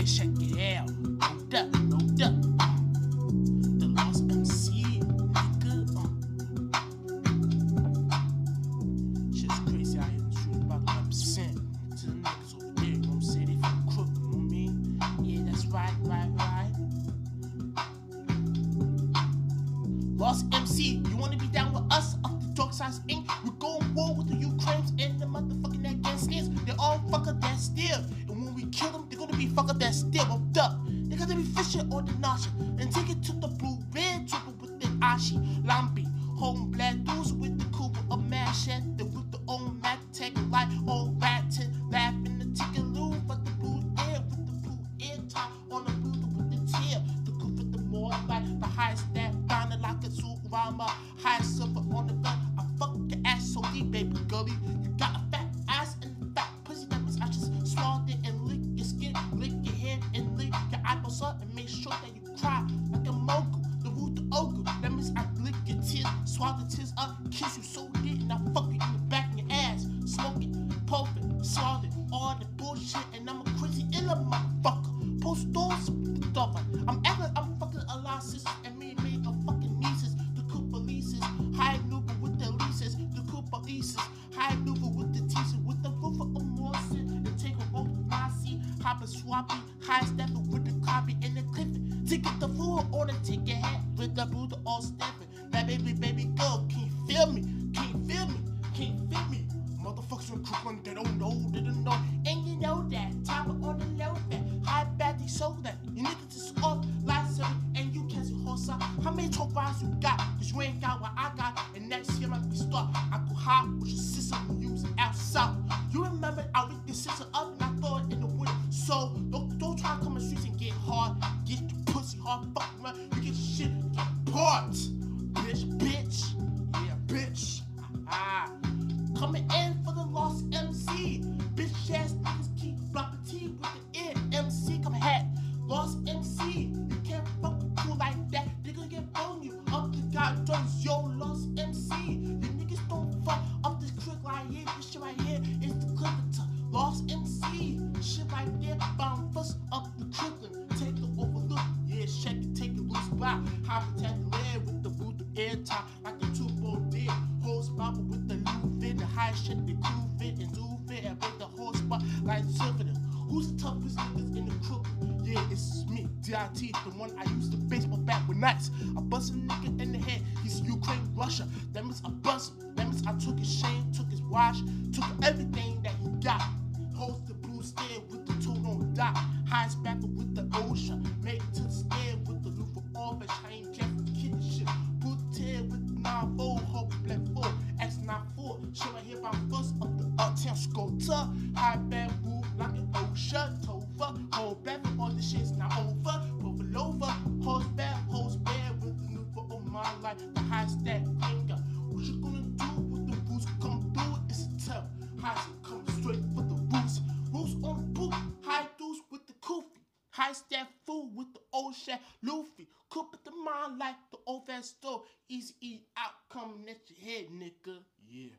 Yeah, check it out. Hold up, hold up. The Lost MC, nigga. Uh. Shit's crazy out here the street about 100%. To the niggas over there, you know what I'm saying? They from crook, you know what I mean? Yeah, that's right, right, right. Lost MC, you wanna be down with us? Up the Dark Sides Inc. that still up up. They gotta be fishing on the nausea and take it to the blue red trooper with the Ashi Lambi. Home black dudes with the Cooper of Manchester with the old Mac tech light on ratting, laughing the ticket loo, but the blue air with the blue air top on the blue with the tail. The Cooper the more like the highest that it like a Zurama, high I'm a motherfucker. Post doors with. I'm acting I'm fucking a lot sisters and me and me a fucking nieces. The Cooper leases, high Nuba with the leases, the Cooper leases, high Nuba with the teaser, with the roof of Morrison, and take a walk my seat, hop and swappy, high stepper with the copy and the clipping. To get the fool on the ticket hat with the Buddha all stepping. That baby, baby girl, can you feel me? Can you feel me? Can you feel me? Motherfuckers from Crooklyn, they don't know, they don't know. How many top bars you got? Cause you ain't got what I got, and next year might be start. I go high with your sister when you was out south. You remember I ripped your sister up and I throw it in the wind. So don't, don't try to come in the streets and get hard, get your pussy hard, fuck around, you get shit, get parts. Bitch, bitch, yeah, bitch. Ah. Coming in loose. Wow. Habitat land with the boot, air top. Like a two-bone deer. Whole spot with the new fit. The high shit, the cool fit and do fit. And break the whole spot like silver. Who's the toughest niggas in the crook? Yeah, it's me, DIT, the one I used to baseball bat with knights. I bust a nigga in the head, he's Ukraine, Russia. That means I bust. That means I took his chain, took his watch, took everything that he got. Holds the blue stair with the two on the dot. Highest backer with the ocean. Make to the stair bamboo like an ocean. Tova, hold back all the shit's not over. Over over, horse back, horse bear with the new for all my life. The high stack finger. What you gonna do with the roots come through? It's a tough. High shit come straight for the roots. Roots on boot, high dudes with the koofy. High staff fool with the old shack Luffy. Cook at the mind like the old fast store. Easy eat out coming at your head, nigga. Yeah.